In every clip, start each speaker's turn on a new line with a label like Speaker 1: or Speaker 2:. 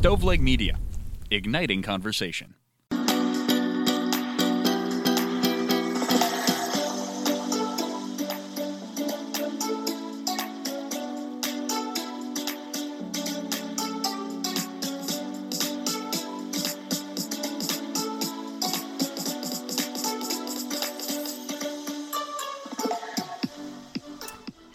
Speaker 1: Stoveleg Media, igniting conversation.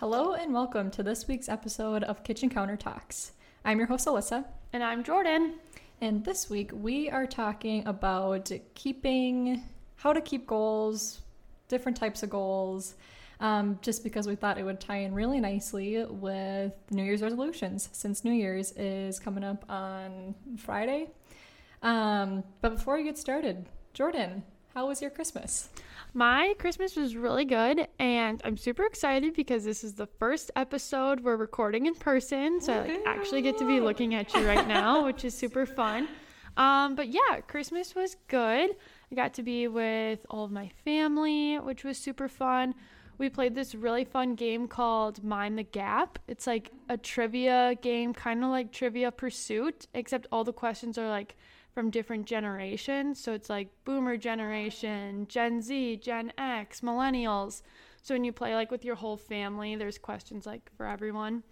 Speaker 2: Hello and welcome to this week's episode of Kitchen Counter Talks. I'm your host Alyssa,
Speaker 3: And I'm Jordan.
Speaker 2: and this week we are talking about keeping, how to keep goals, different types of goals, um, just because we thought it would tie in really nicely with New Year's resolutions since New Year's is coming up on Friday. Um, but before we get started, Jordan, how was your Christmas?
Speaker 3: My Christmas was really good, and I'm super excited because this is the first episode we're recording in person. So I like, actually get to be looking at you right now, which is super fun. Um, but yeah, Christmas was good. I got to be with all of my family, which was super fun. We played this really fun game called Mind the Gap. It's like a trivia game, kind of like Trivia Pursuit, except all the questions are like from different generations. So it's like boomer generation, Gen Z, Gen X, millennials. So when you play like with your whole family, there's questions like for everyone.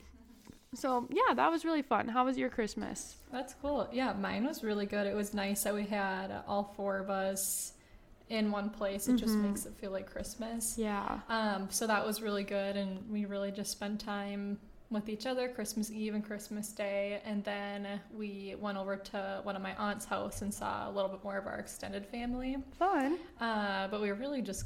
Speaker 3: So yeah, that was really fun. How was your Christmas?
Speaker 2: That's cool. Yeah, mine was really good. It was nice that we had all four of us in one place. It just makes it feel like Christmas.
Speaker 3: Yeah.
Speaker 2: Um, so that was really good, and we really just spent time with each other Christmas Eve and Christmas Day, and then we went over to one of my aunt's house and saw a little bit more of our extended family.
Speaker 3: Fun.
Speaker 2: Uh, but we really just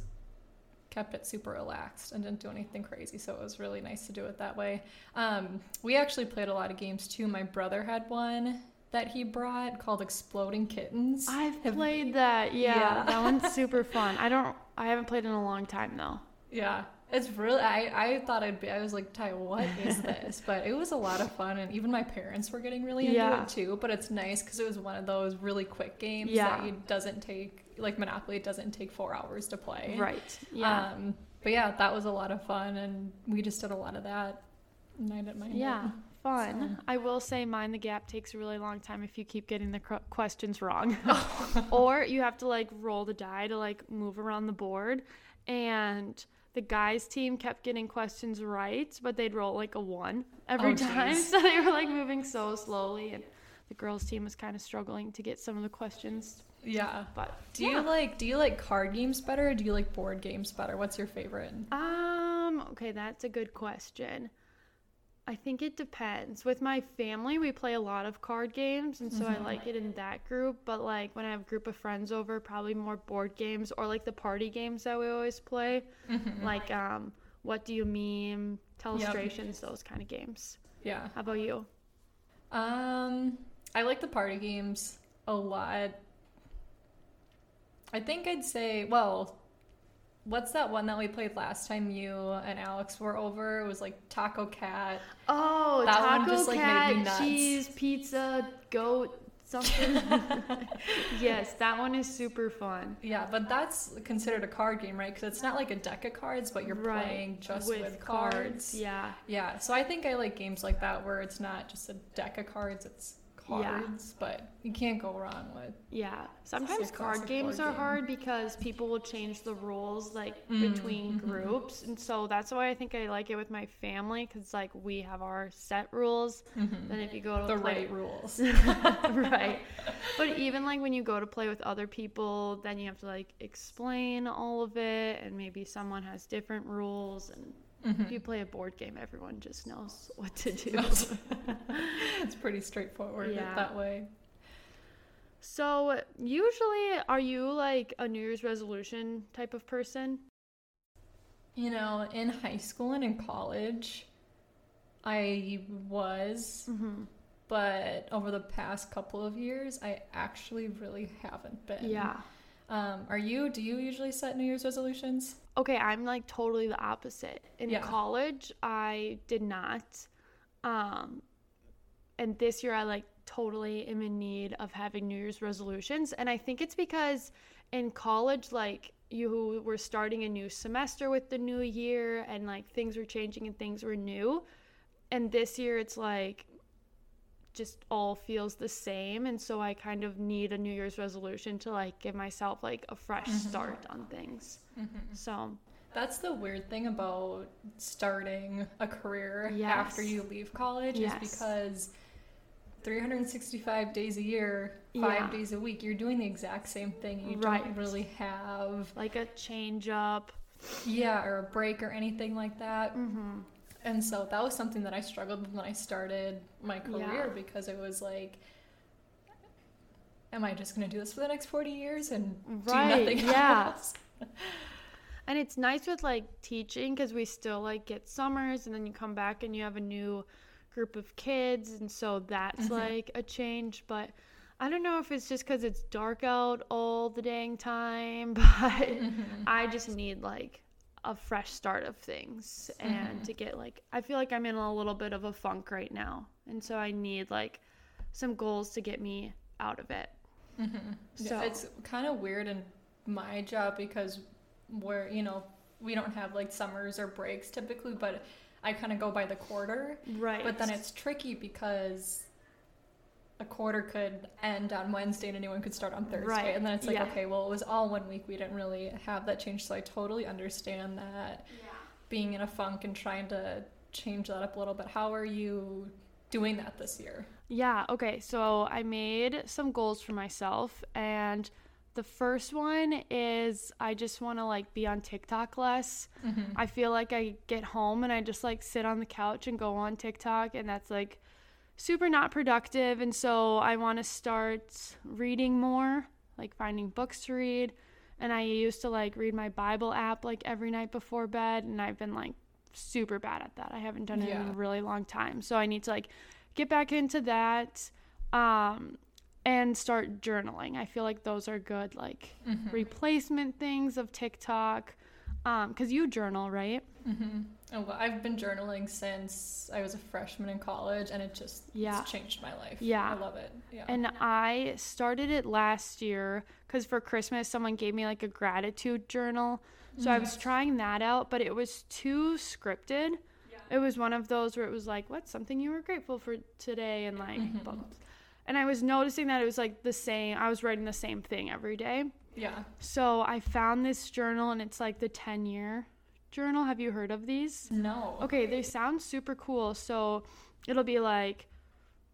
Speaker 2: kept it super relaxed and didn't do anything crazy, so it was really nice to do it that way. Um, we actually played a lot of games too. My brother had one that he brought called Exploding Kittens.
Speaker 3: I've played that. Yeah,
Speaker 2: Yeah.
Speaker 3: that one's super fun. I don't I haven't played in a long time though.
Speaker 2: Yeah, it's really. I I thought I'd be. I was like, Ty, what is this? but it was a lot of fun, and even my parents were getting really into
Speaker 3: Yeah.
Speaker 2: it too. But it's nice because it was one of those really quick games
Speaker 3: Yeah.
Speaker 2: that it doesn't take like Monopoly. It doesn't take four hours to play.
Speaker 3: Right. Yeah.
Speaker 2: Um, but yeah, that was a lot of fun, and we just did a lot of that. Didn't mind it.
Speaker 3: yeah. Fun.
Speaker 2: so-
Speaker 3: I will say Mind the Gap takes a really long time if you keep getting the cr- questions wrong. or you have to like roll the die to like move around the board and the guys team kept getting questions right, but they'd roll like a 1 every
Speaker 2: Oh,
Speaker 3: time.
Speaker 2: geez.
Speaker 3: So they were like moving so slowly and the girls team was kind of struggling to get some of the questions.
Speaker 2: Yeah.
Speaker 3: But
Speaker 2: Do you like do you like card games better or do you like board games better? What's your favorite?
Speaker 3: Um, okay, that's a good question. I think it depends. With my family, we play a lot of card games, and so I like it in that group. But like when I have a group of friends over, probably more board games or like the party games that we always play, like um, what do you meme, telestrations, those kind of games.
Speaker 2: Yeah.
Speaker 3: How about you?
Speaker 2: Um, I like the party games a lot. I think I'd say, well, what's that one that we played last time you and Alex were over? It was like Taco Cat.
Speaker 3: Oh,
Speaker 2: That one
Speaker 3: taco
Speaker 2: just, like, made
Speaker 3: cat,
Speaker 2: me nuts.
Speaker 3: cheese, pizza, goat, something. yes, that one is super fun.
Speaker 2: Yeah, but that's considered a card game, right? Because it's not like a deck of cards, but you're
Speaker 3: Right,
Speaker 2: playing just with,
Speaker 3: cards.
Speaker 2: cards.
Speaker 3: Yeah.
Speaker 2: Yeah, so I think I like games like that where it's not just a deck of cards, it's
Speaker 3: Yeah.
Speaker 2: but you can't go wrong with.
Speaker 3: Yeah. Sometimes card games
Speaker 2: board
Speaker 3: are
Speaker 2: game.
Speaker 3: hard because people will change the rules like
Speaker 2: Mm,
Speaker 3: between groups. And so that's why I think I like it with my family cuz like we have our set rules. Then if you go to
Speaker 2: Mm-hmm. The
Speaker 3: play
Speaker 2: right rules.
Speaker 3: right. But even like when you go to play with other people, then you have to like explain all of it and maybe someone has different rules and
Speaker 2: Mm-hmm.
Speaker 3: if you play a board game, everyone just knows what to do.
Speaker 2: it's pretty straightforward
Speaker 3: Yeah.
Speaker 2: that way.
Speaker 3: So, usually, are you like a New Year's resolution type of person?
Speaker 2: You know, in high school and in college, I was,
Speaker 3: Mm-hmm.
Speaker 2: but over the past couple of years, I actually really haven't been.
Speaker 3: Yeah.
Speaker 2: Um, are you? Do you usually set New Year's resolutions?
Speaker 3: Okay, I'm like totally the opposite. In
Speaker 2: Yeah.
Speaker 3: college, I did not. Um, and this year, I like totally am in need of having New Year's resolutions. And I think it's because in college, like, you were starting a new semester with the new year and like things were changing and things were new. And this year, it's like just all feels the same and so I kind of need a New Year's resolution to like give myself like a fresh
Speaker 2: Mm-hmm.
Speaker 3: start on things. So
Speaker 2: That's the weird thing about starting a career
Speaker 3: Yes.
Speaker 2: after you leave college
Speaker 3: Yes.
Speaker 2: is because 365 days a year, five
Speaker 3: Yeah.
Speaker 2: days a week, you're doing the exact same thing. You
Speaker 3: Right.
Speaker 2: don't really have,
Speaker 3: like a change up.
Speaker 2: yeah, or a break or anything like that.
Speaker 3: Mm-hmm.
Speaker 2: And so that was something that I struggled with when I started my career
Speaker 3: Yeah.
Speaker 2: because it was like, am I just going to do this for the next 40 years and
Speaker 3: Right,
Speaker 2: do nothing
Speaker 3: yeah.
Speaker 2: else?
Speaker 3: And it's nice with like teaching because we still like get summers and then you come back and you have a new group of kids. And so that's mm-hmm. like a change. But I don't know if it's just because it's dark out all the dang time, but mm-hmm. I just need like a fresh start of things and to mm-hmm. get like, I feel like I'm in a little bit of a funk right now. And so I need like some goals to get me out of it. Mm-hmm.
Speaker 2: Yeah,
Speaker 3: So
Speaker 2: it's kind of weird in my job because we're, you know, we don't have like summers or breaks typically, but I kind of go by the quarter.
Speaker 3: right.
Speaker 2: But then it's tricky because a quarter could end on Wednesday and anyone could start on Thursday.
Speaker 3: Right,
Speaker 2: And then it's like,
Speaker 3: yeah.
Speaker 2: okay, well, it was all one week. We didn't really have that change. So I totally understand that being in a funk and trying to change that up a little bit. How are you doing that this year?
Speaker 3: Yeah, okay. So I made some goals for myself and the first one is I just want to like be on TikTok less. Mm-hmm. I feel like I get home and I just like sit on the couch and go on TikTok and that's like super not productive and so I want to start reading more, like finding books to read. And I used to like read my Bible app like every night before bed and I've been like super bad at that. I haven't done it in a really long time. So I need to like get back into that um and start journaling. I feel like those are good like replacement things of TikTok. Um cuz you journal, right? Mhm.
Speaker 2: Oh, well, I've been journaling since I was a freshman in college, and it just
Speaker 3: Yeah.
Speaker 2: changed my life.
Speaker 3: Yeah.
Speaker 2: I love it. Yeah.
Speaker 3: And I started it last year because for Christmas, someone gave me like a gratitude journal. So I was trying that out, but it was too scripted. Yeah. It was one of those where it was like, what's something you were grateful for today? And like, blah, blah. and I was noticing that it was like the same, I was writing the same thing every day.
Speaker 2: Yeah.
Speaker 3: So I found this journal and it's like the 10 year journal. Have you heard of these?
Speaker 2: No.
Speaker 3: Okay, they sound super cool. So it'll be like,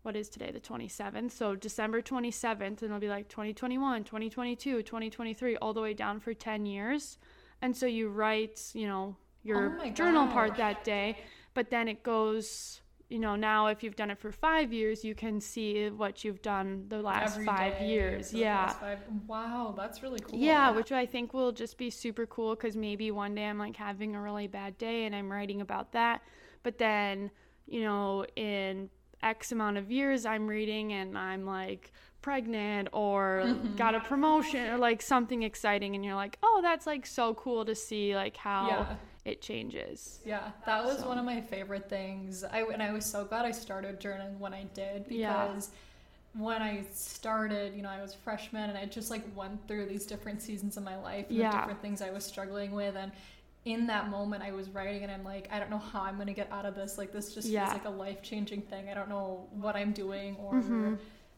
Speaker 3: what is today, the 27th? So December 27th, and it'll be like 2021, 2022, 2023, all the way down for 10 years. And so you write, you know, your
Speaker 2: Oh
Speaker 3: journal part that day, but then it goes, you know, now if you've done it for five years, you can see what you've done the last
Speaker 2: Every
Speaker 3: five years. Yeah.
Speaker 2: five- Wow, that's really cool.
Speaker 3: Yeah, which I think will just be super cool because maybe one day I'm like having a really bad day and I'm writing about that. But then, you know, in X amount of years, I'm reading and I'm like pregnant or
Speaker 2: Mm-hmm.
Speaker 3: got a promotion or like something exciting. And you're like, oh, that's like so cool to see like how
Speaker 2: Yeah.
Speaker 3: It changes.
Speaker 2: Yeah, that was
Speaker 3: So-
Speaker 2: one of my favorite things. I and I was so glad I started journaling when I did
Speaker 3: Yeah.
Speaker 2: because when I started, you know, I was a freshman and I just like went through these different seasons of my life and
Speaker 3: Yeah.
Speaker 2: the different things I was struggling with and in that moment I was writing and I'm like, I don't know how I'm gonna get out of this. Like this just
Speaker 3: Yeah.
Speaker 2: feels like a life changing thing. I don't know what I'm doing or
Speaker 3: Mhm.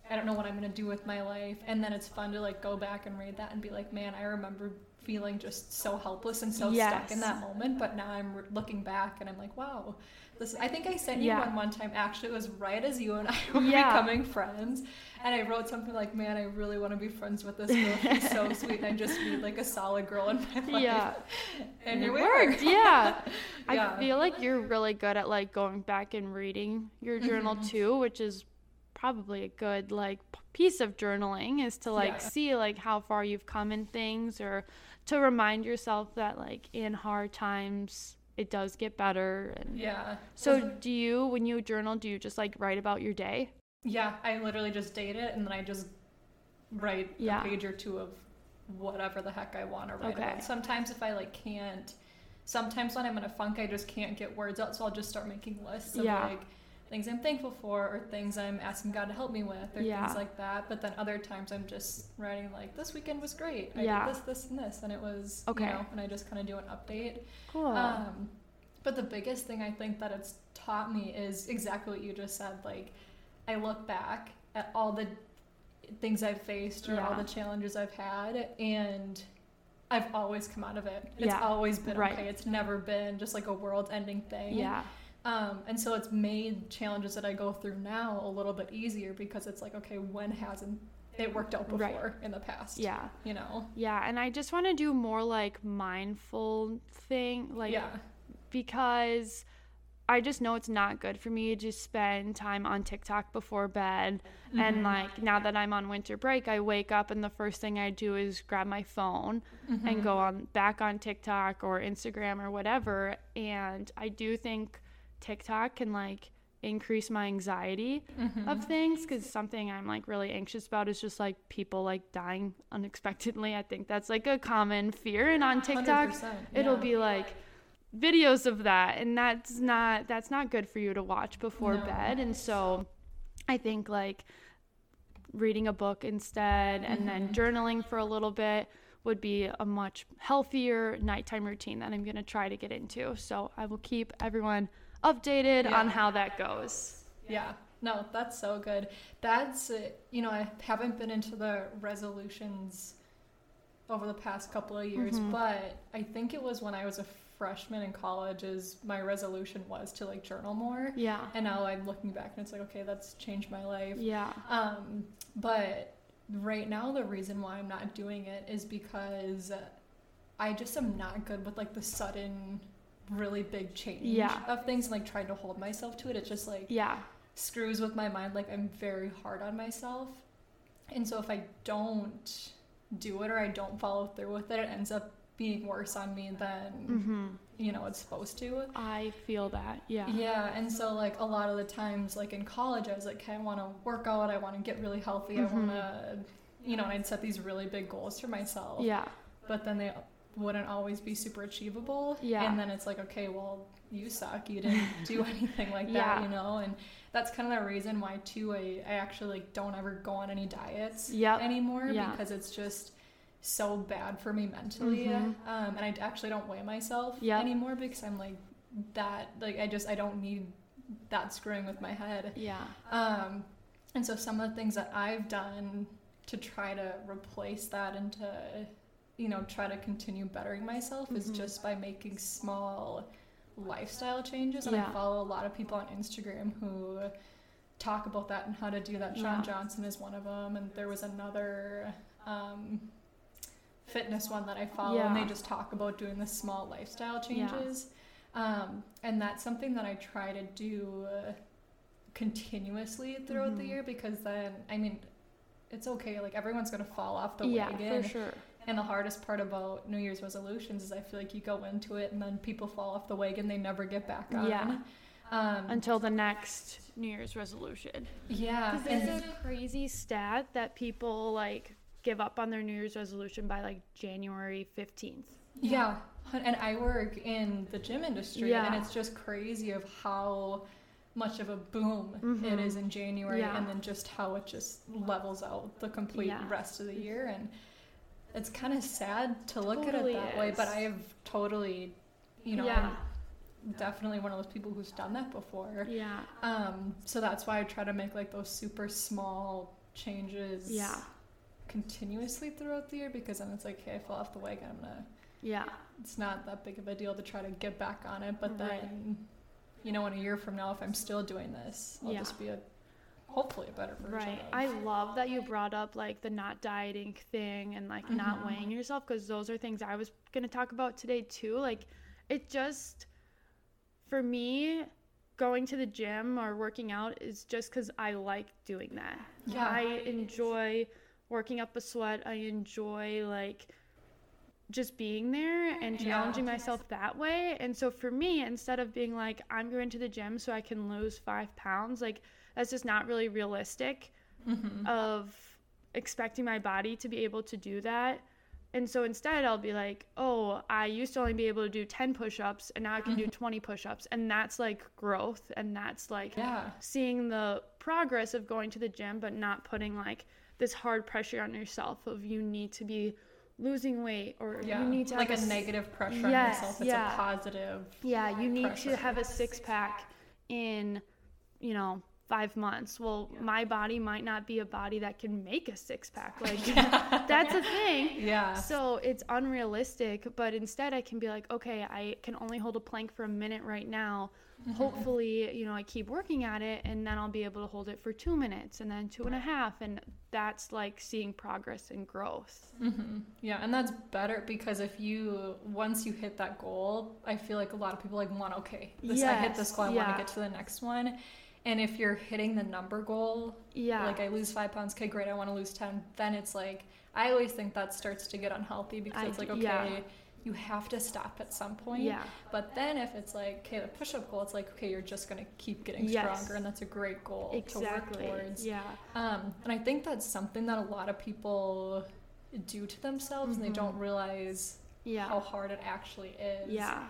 Speaker 2: I don't know what I'm gonna do with my life. And then it's fun to like go back and read that and be like, man, I remember feeling just so helpless and so stuck in that moment. But now I'm re- looking back and I'm like, wow, this. I think I sent you
Speaker 3: Yeah.
Speaker 2: one one time. Actually, it was right as you and I were
Speaker 3: Yeah.
Speaker 2: becoming friends, and I wrote something like, man, I really want to be friends with this girl. She's so sweet, and I just need like a solid girl in my life.
Speaker 3: Yeah.
Speaker 2: and
Speaker 3: it
Speaker 2: we
Speaker 3: worked. Yeah.
Speaker 2: Yeah.
Speaker 3: I feel like you're really good at like going back and reading your journal
Speaker 2: Mm-hmm.
Speaker 3: too, which is probably a good like piece of journaling is to like see like how far you've come in things or to remind yourself that like in hard times it does get better and
Speaker 2: Yeah.
Speaker 3: so do you when you journal do you just like write about your day
Speaker 2: Yeah, I literally just date it and then I just write
Speaker 3: Yeah.
Speaker 2: a page or two of whatever the heck I want to write
Speaker 3: Okay.
Speaker 2: about. Sometimes if I like can't, sometimes when I'm in a funk, I just can't get words out, so I'll just start making lists of
Speaker 3: Yeah.
Speaker 2: like things I'm thankful for or things I'm asking God to help me with or
Speaker 3: Yeah.
Speaker 2: things like that. But then other times I'm just writing like this weekend was great. I
Speaker 3: Yeah.
Speaker 2: did this, this, and this, and it was
Speaker 3: Okay.
Speaker 2: you know, and I just kind of do an update.
Speaker 3: cool
Speaker 2: Um, but the biggest thing I think that it's taught me is exactly what you just said. Like, I look back at all the things I've faced or all the challenges I've had, and I've always come out of it. It's
Speaker 3: Yeah,
Speaker 2: always been
Speaker 3: right.
Speaker 2: okay. It's never been just like a world-ending thing.
Speaker 3: Yeah.
Speaker 2: Um, and so it's made challenges that I go through now a little bit easier because it's like, okay, when hasn't it worked out
Speaker 3: Right.
Speaker 2: before in the past?
Speaker 3: Yeah.
Speaker 2: You know?
Speaker 3: Yeah. And I just want to do more like mindful thing. Like,
Speaker 2: yeah.
Speaker 3: because I just know it's not good for me to spend time on TikTok before bed.
Speaker 2: Mm-hmm.
Speaker 3: And like now that I'm on winter break, I wake up and the first thing I do is grab my phone
Speaker 2: Mm-hmm.
Speaker 3: and go on back on TikTok or Instagram or whatever. And I do think TikTok can like increase my anxiety
Speaker 2: Mm-hmm.
Speaker 3: of things because something I'm like really anxious about is just like people like dying unexpectedly. I think that's like a common fear. And on TikTok,
Speaker 2: 100%,
Speaker 3: it'll be like videos of that and that's not that's not good for you to watch before
Speaker 2: No.
Speaker 3: bed and so i think like reading a book instead and then
Speaker 2: Mm-hmm.
Speaker 3: journaling for a little bit would be a much healthier nighttime routine that i'm going to try to get into so i will keep everyone updated on how that goes
Speaker 2: Yeah. No, that's so good. That's, uh, you know, I haven't been into the resolutions over the past couple of years,
Speaker 3: Mm-hmm.
Speaker 2: but I think it was when I was a freshman in college is my resolution was to like journal more.
Speaker 3: yeah
Speaker 2: And now I'm looking back and it's like, okay, that's changed my life.
Speaker 3: yeah
Speaker 2: Um, but right now, the reason why I'm not doing it is because I just am not good with like the sudden, really big change
Speaker 3: Yeah.
Speaker 2: of things and like trying to hold myself to it. It's just like
Speaker 3: yeah
Speaker 2: screws with my mind. Like I'm very hard on myself. And so if I don't do it or I don't follow through with it, it ends up being worse on me than,
Speaker 3: hmm
Speaker 2: you know, it's supposed to.
Speaker 3: i feel that yeah
Speaker 2: Yeah, and so like a lot of the times, like in college, I was like, okay, I want to work out, I want to get really healthy, I want to, you know, and I'd set these really big goals for myself.
Speaker 3: yeah
Speaker 2: But then they wouldn't always be super achievable.
Speaker 3: Yeah.
Speaker 2: And then it's like, okay, well, you suck. You didn't do anything like that,
Speaker 3: Yeah.
Speaker 2: you know? And that's kind of the reason why, too, I, I actually like, don't ever go on any diets
Speaker 3: Yep.
Speaker 2: anymore
Speaker 3: Yeah.
Speaker 2: because it's just so bad for me mentally.
Speaker 3: Mhm.
Speaker 2: Um, and I actually don't weigh myself
Speaker 3: Yep.
Speaker 2: anymore because I'm like, that, like, I just, I don't need that screwing with my head.
Speaker 3: yeah
Speaker 2: Um, and so some of the things that I've done to try to replace that and to, you know, try to continue bettering myself is
Speaker 3: Mhm.
Speaker 2: just by making small lifestyle changes. And
Speaker 3: Yeah.
Speaker 2: I follow a lot of people on Instagram who talk about that and how to do that. Sean
Speaker 3: Yeah.
Speaker 2: Johnson is one of them, and there was another um, fitness one that I follow, and they just talk about doing the small lifestyle
Speaker 3: Yeah.
Speaker 2: changes. Um, and that's something that I try to do continuously throughout the
Speaker 3: Mhm.
Speaker 2: year because then, I mean, it's okay. Like everyone's gonna fall off the
Speaker 3: yeah
Speaker 2: wagon.
Speaker 3: for sure
Speaker 2: And the hardest part about New Year's resolutions is I feel like you go into it and then people fall off the wagon. They never get back on.
Speaker 3: Yeah.
Speaker 2: Um,
Speaker 3: until the next New Year's resolution.
Speaker 2: yeah.
Speaker 3: Because there's a crazy stat that people like give up on their New Year's resolution by like January 15th.
Speaker 2: Yeah, and I work in the gym industry, and it's just crazy of how much of a boom it
Speaker 3: Mhm.
Speaker 2: is in January,
Speaker 3: Yeah.
Speaker 2: and then just how it just levels out the complete
Speaker 3: Yeah.
Speaker 2: rest of the year, and it's kind of sad to look
Speaker 3: Totally
Speaker 2: at it that way. But. I have totally, you know,
Speaker 3: yeah.
Speaker 2: I'm definitely one of those people who's done that before.
Speaker 3: Yeah.
Speaker 2: Um, so that's why I try to make like those super small changes.
Speaker 3: Yeah.
Speaker 2: Continuously throughout the year because then it's like, hey, I fell off the wagon. I'm gonna
Speaker 3: Yeah.
Speaker 2: it's not that big of a deal to try to get back on it. But
Speaker 3: Right.
Speaker 2: then, you know, in a year from now, if I'm still doing this, I'll
Speaker 3: Yeah.
Speaker 2: just be a hopefully a better version.
Speaker 3: Right.
Speaker 2: Of.
Speaker 3: I love that you brought up like the not dieting thing and like not
Speaker 2: Mhm.
Speaker 3: weighing yourself because those are things I was going to talk about today too. Like it just for me going to the gym or working out is just cuz I like doing that.
Speaker 2: Yeah.
Speaker 3: I enjoy working up a sweat. I enjoy like just being there and
Speaker 2: Yeah.
Speaker 3: challenging myself that way. And so for me, instead of being like, I'm going to the gym so I can lose five pounds, like that's just not really realistic
Speaker 2: Mhm.
Speaker 3: of expecting my body to be able to do that. And so instead, I'll be like, oh, I used to only be able to do 10 push ups and now I can do 20 push ups. And that's like growth. And that's like
Speaker 2: Yeah.
Speaker 3: seeing the progress of going to the gym, but not putting like this hard pressure on yourself of you need to be losing weight or
Speaker 2: Yeah.
Speaker 3: you need to
Speaker 2: like
Speaker 3: have
Speaker 2: a
Speaker 3: s-
Speaker 2: negative pressure
Speaker 3: Yes,
Speaker 2: on yourself. It's
Speaker 3: yeah.
Speaker 2: a positive.
Speaker 3: yeah, you need
Speaker 2: pressure.
Speaker 3: to have a six pack in, you know, five months. Well, my body might not be a body that can make a six pack. Like that's a thing.
Speaker 2: Yeah.
Speaker 3: So it's unrealistic, but instead I can be like, okay, I can only hold a plank for a minute right now. Mm-hmm. Hopefully, you know, I keep working at it and then I'll be able to hold it for two minutes and then two and a half. And that's like seeing progress and growth. Mm-hmm.
Speaker 2: Yeah, and that's better because if you once you hit that goal, I feel like a lot of people like want okay, this I hit this goal, I want to get to the next one. And if you're hitting the number goal,
Speaker 3: Yeah.
Speaker 2: like I lose five pounds, okay, great, I want to lose ten. Then it's like I always think that starts to get unhealthy because
Speaker 3: I
Speaker 2: it's like okay,
Speaker 3: yeah.
Speaker 2: you have to stop at some point.
Speaker 3: Yeah.
Speaker 2: But then if it's like okay, the push-up goal, it's like okay, you're just gonna keep getting
Speaker 3: Yes.
Speaker 2: stronger, and that's a great goal
Speaker 3: Exactly.
Speaker 2: to work towards.
Speaker 3: Yeah.
Speaker 2: Um, and I think that's something that a lot of people do to themselves, and they don't realize
Speaker 3: Mm-hmm. Yeah.
Speaker 2: how hard it actually is.
Speaker 3: Yeah.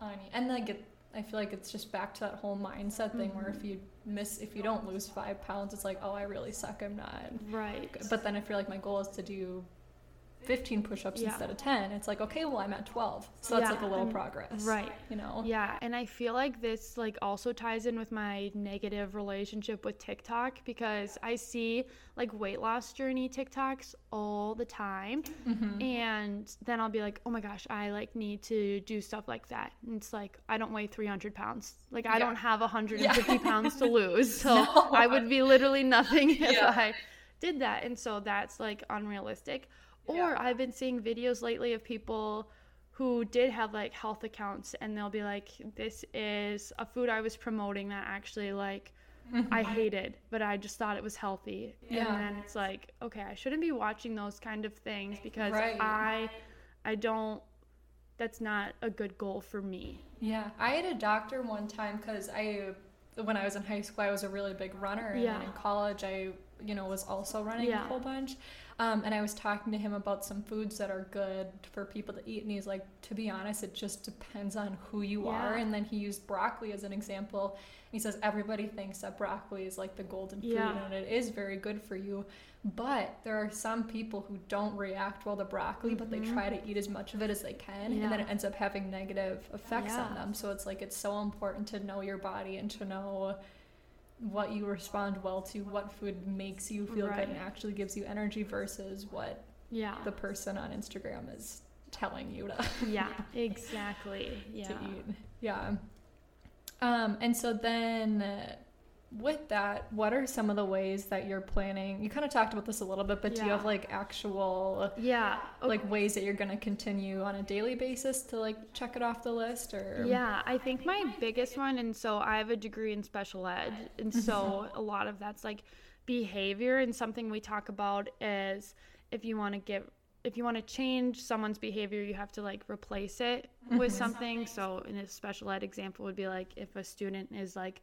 Speaker 2: on you. And like it, I feel like it's just back to that whole mindset thing where
Speaker 3: Mm-hmm.
Speaker 2: if you miss, if you don't lose five pounds, it's like, oh, I really suck. I'm not.
Speaker 3: Right.
Speaker 2: good. But then if you're like, my goal is to do 15 push-ups
Speaker 3: Yeah.
Speaker 2: instead of 10, it's like, okay, well, I'm at 12. So that's
Speaker 3: Yeah,
Speaker 2: like a little
Speaker 3: I'm-
Speaker 2: progress.
Speaker 3: right.
Speaker 2: You know?
Speaker 3: Yeah, and I feel like this like also ties in with my negative relationship with TikTok because I see like weight loss journey TikToks all the time.
Speaker 2: Mm-hmm.
Speaker 3: And then I'll be like, "Oh my gosh, I like need to do stuff like that." And it's like, I don't weigh 300 pounds. Like I
Speaker 2: Yeah.
Speaker 3: don't have 150 pounds to lose. So
Speaker 2: No.
Speaker 3: I would be literally nothing if. I did that. And so that's like unrealistic. Or
Speaker 2: Yeah.
Speaker 3: I've been seeing videos lately of people who did have like health accounts and they'll be like this is a food I was promoting that actually like I mm-hmm. hated but I just thought it was healthy
Speaker 2: Yeah.
Speaker 3: and then it's like okay I shouldn't be watching those kind of things because
Speaker 2: Right.
Speaker 3: I I don't that's not a good goal for me
Speaker 2: Yeah, I had a doctor one time because I, when I was in high school, I was a really big runner, and
Speaker 3: Yeah.
Speaker 2: in college, I, you know, was also running
Speaker 3: Yeah.
Speaker 2: a whole bunch. Um, and I was talking to him about some foods that are good for people to eat, and he's like, to be honest, it just depends on who you are. And then he used broccoli as an example. He says everybody thinks that broccoli is like the golden food,
Speaker 3: Yeah.
Speaker 2: and it is very good for you. But there are some people who don't react well to broccoli, but they try to eat as much of it as they can, and then
Speaker 3: Mm-hmm.
Speaker 2: It ends up having negative effects on them. So it's like it's so important to know your body and to know what you respond well to, what food makes you feel good and actually gives you energy versus what
Speaker 3: yeah
Speaker 2: the person on Instagram is telling you to,
Speaker 3: yeah exactly yeah
Speaker 2: to eat. Yeah. Um, and so then uh, with that, what are some of the ways that you're planning? You kind of talked about this a little bit, but do you have like actual
Speaker 3: yeah okay.
Speaker 2: like ways that you're going to continue on a daily basis to like check it off the list or
Speaker 3: Yeah, I think my biggest one, and so I have a degree in special ed, and mm-hmm. so a lot of that's like behavior, and something we talk about is if you want to get, if you want to change someone's behavior, you have to like replace it with mm-hmm. something. So in a special ed example would be like if a student is like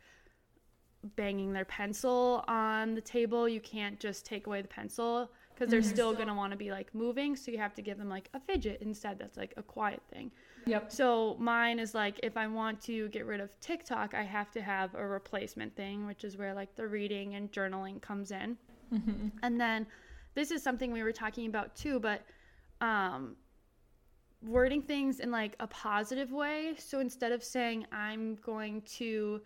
Speaker 3: banging their pencil on the table, you can't just take away the pencil because they're still going to want to be like moving. So you have to give them like a fidget instead. That's like a quiet thing.
Speaker 2: Yep.
Speaker 3: So mine is like if I want to get rid of TikTok, I have to have a replacement thing, which is where like the reading and journaling comes in. And then this is something we were talking about too, but um wording things in like a positive way. So instead of saying I'm going to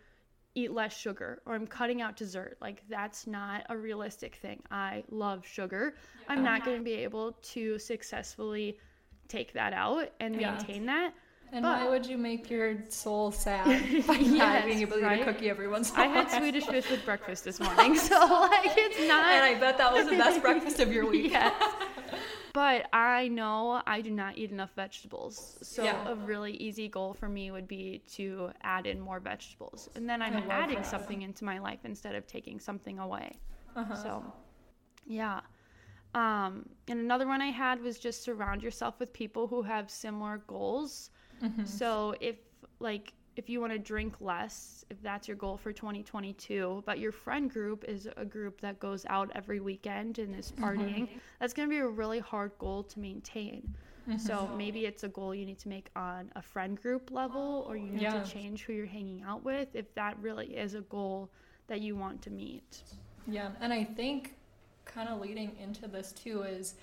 Speaker 3: eat less sugar or I'm cutting out dessert, like that's not a realistic thing. I love sugar. I'm not uh-huh. going to be able to successfully take that out and
Speaker 2: Yeah.
Speaker 3: maintain that.
Speaker 2: And
Speaker 3: But-
Speaker 2: why would you make your soul sad by not
Speaker 3: Yes,
Speaker 2: being able to eat a cookie every once in a
Speaker 3: I
Speaker 2: while?
Speaker 3: I had Swedish fish with breakfast this morning, so like it's not
Speaker 2: and I bet that was the best breakfast of your week.
Speaker 3: yes. But I know I do not eat enough vegetables. So
Speaker 2: Yeah.
Speaker 3: a really easy goal for me would be to add in more vegetables. And then I'm adding
Speaker 2: that.
Speaker 3: something into my life instead of taking something away.
Speaker 2: Uh-huh.
Speaker 3: So yeah. Um, and another one I had was just surround yourself with people who have similar goals.
Speaker 2: Mm-hmm.
Speaker 3: So if like if you want to drink less, if that's your goal for 2022, but your friend group is a group that goes out every weekend and is mm-hmm. partying, that's going to be a really hard goal to maintain. Mm-hmm. So maybe it's a goal you need to make on a friend group level or you need
Speaker 2: Yeah.
Speaker 3: to change who you're hanging out with if that really is a goal that you want to meet.
Speaker 2: Yeah, and I think kind of leading into this too is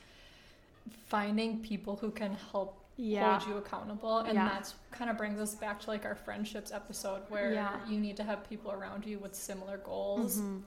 Speaker 2: finding people who can help
Speaker 3: Yeah.
Speaker 2: hold you accountable. And
Speaker 3: Yeah.
Speaker 2: that's kind of brings us back to like our friendships episode where
Speaker 3: Yeah.
Speaker 2: you need to have people around you with similar goals.
Speaker 3: Mm-hmm.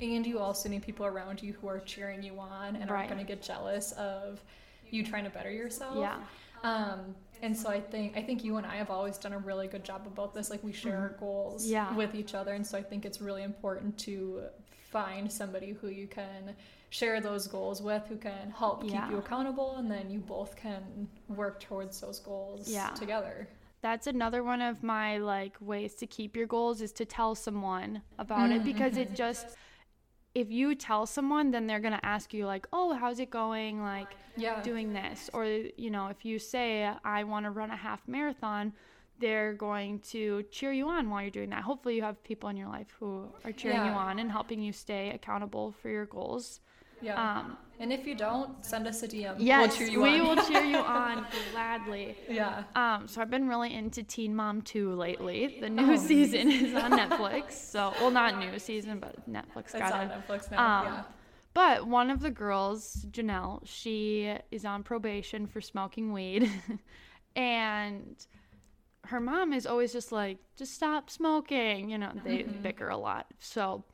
Speaker 2: And you also need people around you who are cheering you on and
Speaker 3: Right.
Speaker 2: aren't going to get jealous of you trying to better yourself.
Speaker 3: Yeah.
Speaker 2: Um, and so I think I think you and I have always done a really good job about this. Like we share our goals
Speaker 3: Mm-hmm. Yeah.
Speaker 2: with each other, and so I think it's really important to find somebody who you can share those goals with, who can help keep you accountable, and then you both can work towards those goals
Speaker 3: Yeah.
Speaker 2: together.
Speaker 3: That's another one of my like ways to keep your goals is to tell someone about it because it mm-hmm. just if you tell someone then they're going to ask you like, "Oh, how's it going?" like
Speaker 2: Yeah.
Speaker 3: doing this or you know, if you say I want to run a half marathon, they're going to cheer you on while you're doing that. Hopefully you have people in your life who are cheering you on and helping you stay accountable for your goals.
Speaker 2: Yeah.
Speaker 3: Um,
Speaker 2: and if you don't, send us a DM.
Speaker 3: yes,
Speaker 2: we'll cheer you
Speaker 3: we
Speaker 2: on.
Speaker 3: will cheer you on gladly.
Speaker 2: yeah.
Speaker 3: Um, so I've been really into Teen Mom 2 lately. The new season is on Netflix. So, well, not new season, but Netflix got
Speaker 2: It's
Speaker 3: got
Speaker 2: on
Speaker 3: it.
Speaker 2: Netflix now.
Speaker 3: Um,
Speaker 2: yeah.
Speaker 3: But one of the girls, Jenelle, she is on probation for smoking weed. and her mom is always just like, just stop smoking. You know, they bicker a lot. So,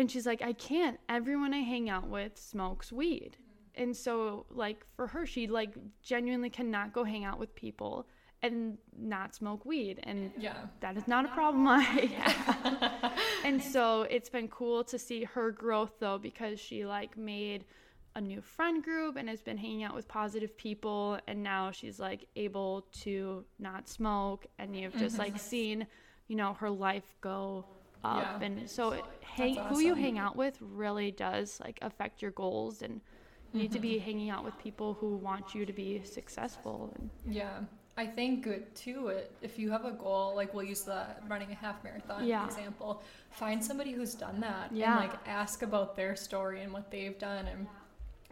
Speaker 3: and she's like, I can't. Everyone I hang out with smokes weed. And so, like, for her, she like genuinely cannot go hang out with people and not smoke weed. And
Speaker 2: Yeah.
Speaker 3: that is not a problem I have. and so it's been cool to see her growth though because she like made a new friend group and has been hanging out with positive people and now she's like able to not smoke and you've just like mm-hmm. seen you know her life go up
Speaker 2: Yeah.
Speaker 3: and so it- hang,
Speaker 2: That's
Speaker 3: who you hang out with really does like affect your goals and you need to be hanging out with people who want you to be successful and
Speaker 2: Yeah. I think good too. It, if you have a goal, like we'll use the running a half marathon
Speaker 3: Yeah.
Speaker 2: example, find somebody who's done that
Speaker 3: Yeah.
Speaker 2: and like ask about their story and what they've done. And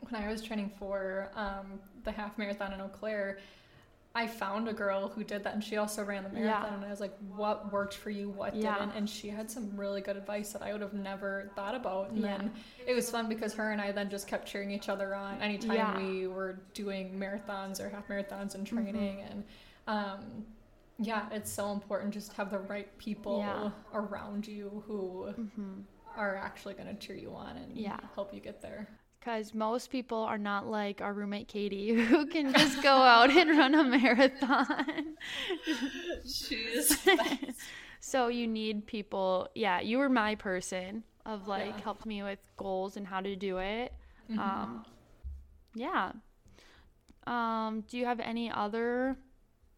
Speaker 2: when I was training for um, the half marathon in Eau Claire, I found a girl who did that and she also ran the
Speaker 3: Yeah.
Speaker 2: marathon. And I was like, what worked for you? What
Speaker 3: Yeah.
Speaker 2: didn't? And she had some really good advice that I would have never thought about. And
Speaker 3: Yeah.
Speaker 2: then it was fun because her and I then just kept cheering each other on anytime
Speaker 3: Yeah.
Speaker 2: we were doing marathons or half marathons and
Speaker 3: Mm-hmm.
Speaker 2: training. And um, yeah, it's so important just to have the right people
Speaker 3: Yeah.
Speaker 2: around you who are actually going to cheer you on and
Speaker 3: Yeah.
Speaker 2: help you get there.
Speaker 3: Because most people are not like our roommate Katie, who can just go out and run a marathon. So you need people. Yeah, you were my person of like
Speaker 2: Yeah.
Speaker 3: helped me with goals and how to do it. Um, yeah. Um, do you have any other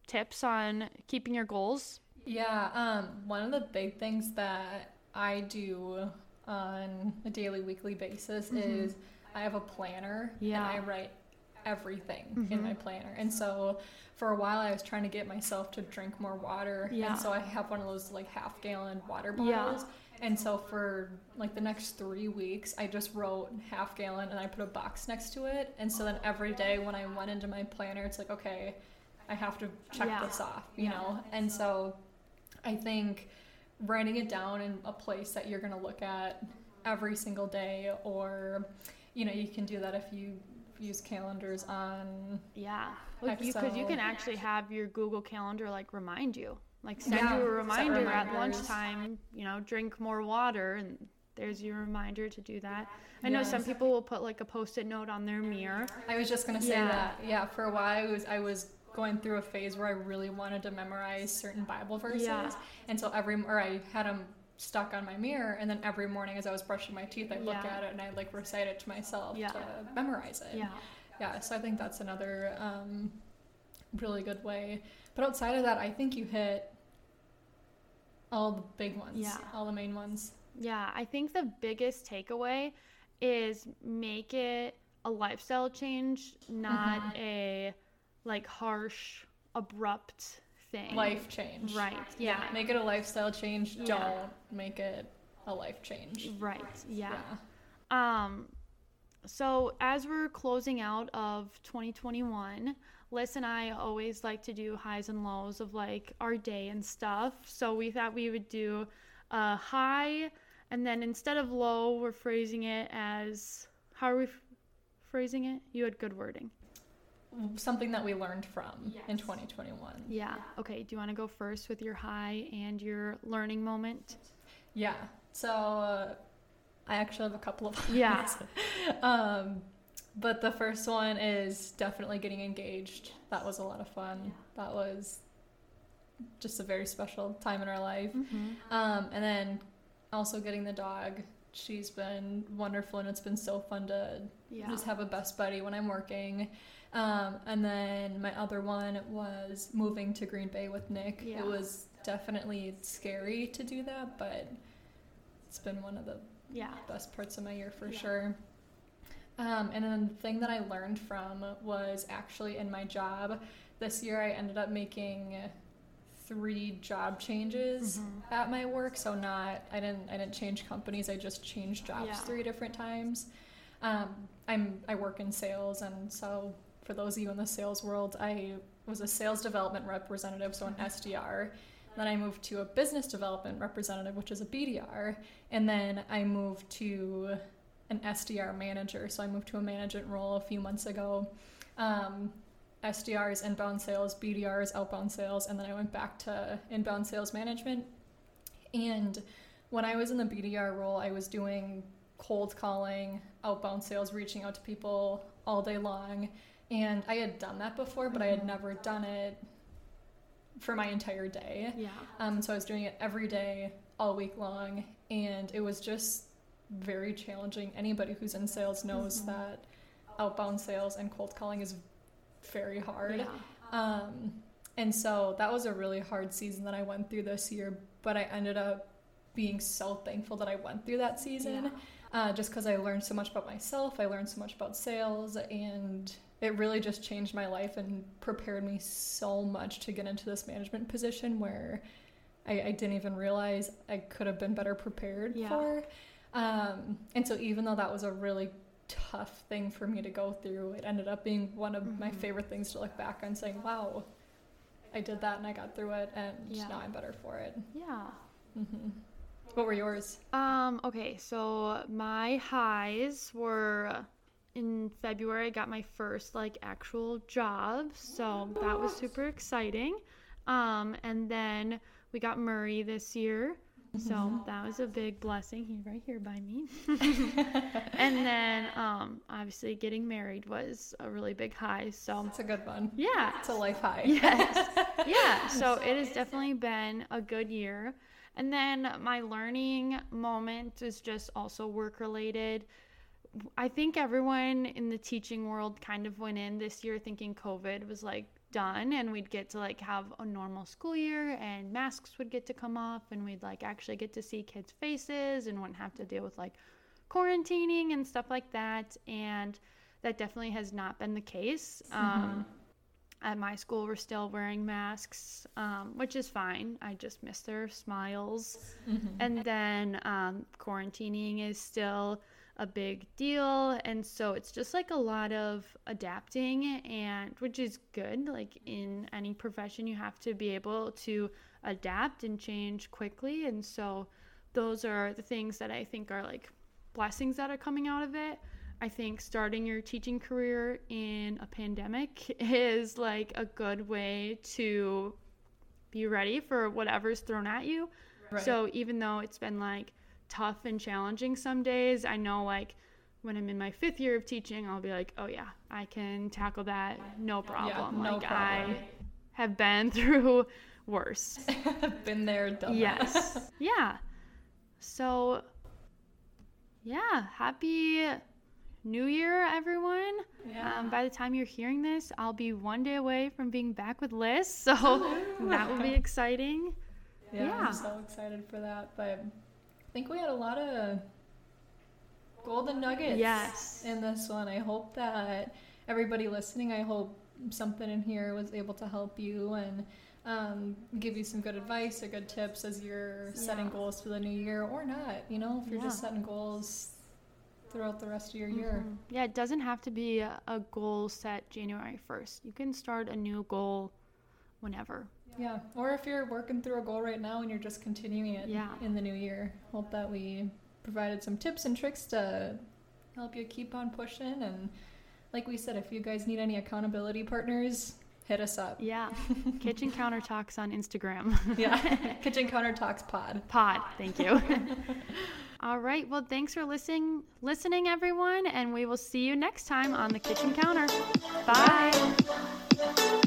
Speaker 3: tips on keeping your goals?
Speaker 2: Yeah, um, one of the big things that I do on a daily, weekly basis is I have a planner
Speaker 3: Mm-hmm. Yeah. Mm-hmm.
Speaker 2: and I write everything in my planner. And so for a while I was trying to get myself to drink more water.
Speaker 3: Yeah.
Speaker 2: And so I have one of those like half gallon water bottles. Yeah. And so for like the next three weeks, I just wrote half gallon and I put a box next to it. And so then every day when I went into my planner, it's like, okay, I have to check
Speaker 3: Yeah.
Speaker 2: this off, you
Speaker 3: Yeah.
Speaker 2: know? And so I think writing it down in a place that you're going to look at every single day, or, you know, you can do that if you use calendars on.
Speaker 3: Yeah, because you, you can actually have your Google Calendar like remind you, like send
Speaker 2: Yeah,
Speaker 3: you a reminder at lunchtime. You know, drink more water, and there's your reminder to do that. I know some people will put like a post-it note on their mirror.
Speaker 2: I was just going to say
Speaker 3: Yeah.
Speaker 2: that. Yeah, for a while I was, I was going through a phase where I really wanted to memorize certain Bible verses.
Speaker 3: Yeah.
Speaker 2: And so every, or I had them stuck on my mirror, and then every morning as I was brushing my teeth, I'd look at it and I'd like recite it to myself
Speaker 3: Yeah.
Speaker 2: to memorize it.
Speaker 3: Yeah,
Speaker 2: yeah so i think that's another um, really good way but outside of that i think you hit all the big ones
Speaker 3: Yeah.
Speaker 2: all the main ones
Speaker 3: yeah. I think the biggest takeaway is make it a lifestyle change, not a like harsh, abrupt thing.
Speaker 2: life change
Speaker 3: Right. Yeah.
Speaker 2: make it a lifestyle change
Speaker 3: Yeah.
Speaker 2: don't make it a life change
Speaker 3: Right. yeah.
Speaker 2: yeah
Speaker 3: Um, so as we're closing out of 2021, Liz and I always like to do highs and lows of like our day and stuff. So we thought we would do a high, and then instead of low, we're phrasing it as how are we f- phrasing it? You had good wording.
Speaker 2: Something that we learned from in 2021.
Speaker 3: Yeah. Okay. Do you want to go first with your high and your learning moment?
Speaker 2: Yeah. So uh, I actually have a couple of
Speaker 3: Yeah.
Speaker 2: um, but the first one is definitely getting engaged. That was a lot of fun. That was just a very special time in our life.
Speaker 3: Mm-hmm.
Speaker 2: Um, and then also getting the dog. She's been wonderful, and it's been so fun to
Speaker 3: Yeah.
Speaker 2: just have a best buddy when I'm working. Um, and then my other one was moving to Green Bay with Nick.
Speaker 3: Yeah.
Speaker 2: It was definitely scary to do that, but it's been one of the
Speaker 3: Yeah.
Speaker 2: best parts of my year for
Speaker 3: Yeah.
Speaker 2: sure. Um, and then the thing that I learned from was actually in my job. This year I ended up making three job changes
Speaker 3: Mhm.
Speaker 2: at my work. So not I didn't I didn't change companies. I just changed jobs
Speaker 3: Yeah.
Speaker 2: three different times. Um, I'm I work in sales, and so for those of you in the sales world, I was a sales development representative, so an SDR. Then I moved to a business development representative, which is a BDR, and then I moved to an SDR manager. So I moved to a management role a few months ago. Um, SDR is inbound sales, BDR is outbound sales, and then I went back to inbound sales management. And when I was in the BDR role, I was doing cold calling, outbound sales, reaching out to people all day long. And I had done that before, but I had
Speaker 3: Mhm.
Speaker 2: never done it for my entire day.
Speaker 3: Yeah.
Speaker 2: Um, so I was doing it every day, all week long, and it was just very challenging. Anybody who's in sales knows
Speaker 3: Mhm.
Speaker 2: that outbound sales and cold calling is very hard.
Speaker 3: Yeah.
Speaker 2: Um, and so that was a really hard season that I went through this year, but I ended up being so thankful that I went through that season
Speaker 3: Yeah.
Speaker 2: uh, just because I learned so much about myself. I learned so much about sales, and it really just changed my life and prepared me so much to get into this management position where I, I didn't even realize I could have been better prepared
Speaker 3: Yeah.
Speaker 2: for. Um, and so, even though that was a really tough thing for me to go through, it ended up being one of my
Speaker 3: Mhm.
Speaker 2: favorite things to look back on, saying, "Wow, I did that and I got through it, and
Speaker 3: Yeah.
Speaker 2: now I'm better for it."
Speaker 3: Yeah.
Speaker 2: hmm What were yours?
Speaker 3: Um, okay, so my highs were in February I got my first like actual job. So that was super exciting. Um, and then we got Murray this year. So that was a big blessing. He's right here by me. and then um obviously getting married was a really big high. So
Speaker 2: It's a good one.
Speaker 3: yeah.
Speaker 2: It's a life high.
Speaker 3: Yes. yeah. So it has definitely been a good year. And then my learning moment is just also work related. I think everyone in the teaching world kind of went in this year thinking COVID was like done and we'd get to like have a normal school year and masks would get to come off and we'd like actually get to see kids' faces and wouldn't have to deal with like quarantining and stuff like that. And that definitely has not been the case. Um, at my school, we're still wearing masks, um, which is fine. I just miss their smiles. And then um, quarantining is still a big deal. And so it's just like a lot of adapting, and which is good. Like in any profession, you have to be able to adapt and change quickly. And so those are the things that I think are like blessings that are coming out of it. I think starting your teaching career in a pandemic is like a good way to be ready for whatever's thrown at you.
Speaker 2: Right.
Speaker 3: So even though it's been like tough and challenging some days, I know like when I'm in my fifth year of teaching, I'll be like, oh yeah, I can tackle that no problem.
Speaker 2: no
Speaker 3: like
Speaker 2: problem.
Speaker 3: I have been through worse.
Speaker 2: Have been there, done that.
Speaker 3: yes. yeah. So yeah, happy New Year, everyone.
Speaker 2: Yeah.
Speaker 3: Um, by the time you're hearing this, I'll be one day away from being back with Liz, so that will be exciting.
Speaker 2: Yeah,
Speaker 3: Yeah.
Speaker 2: I'm so excited for that. But think we had a lot of golden nuggets
Speaker 3: Yes.
Speaker 2: in this one. I hope that everybody listening, I hope something in here was able to help you and um, give you some good advice or good tips as you're setting goals for the new year or not. You know, if you're just setting goals throughout the rest of your year.
Speaker 3: Mhm. Yeah, it doesn't have to be a, a goal set January 1st. You can start a new goal whenever.
Speaker 2: Yeah, or if you're working through a goal right now and you're just continuing it
Speaker 3: Yeah.
Speaker 2: in the new year, hope that we provided some tips and tricks to help you keep on pushing and like we said, if you guys need any accountability partners, hit us up.
Speaker 3: Yeah. Kitchen Counter Talks on Instagram.
Speaker 2: Yeah. Kitchen Counter Talks Pod.
Speaker 3: Pod. Thank you. All right. Well, thanks for listening, listening, everyone, and we will see you next time on the kitchen counter. Bye.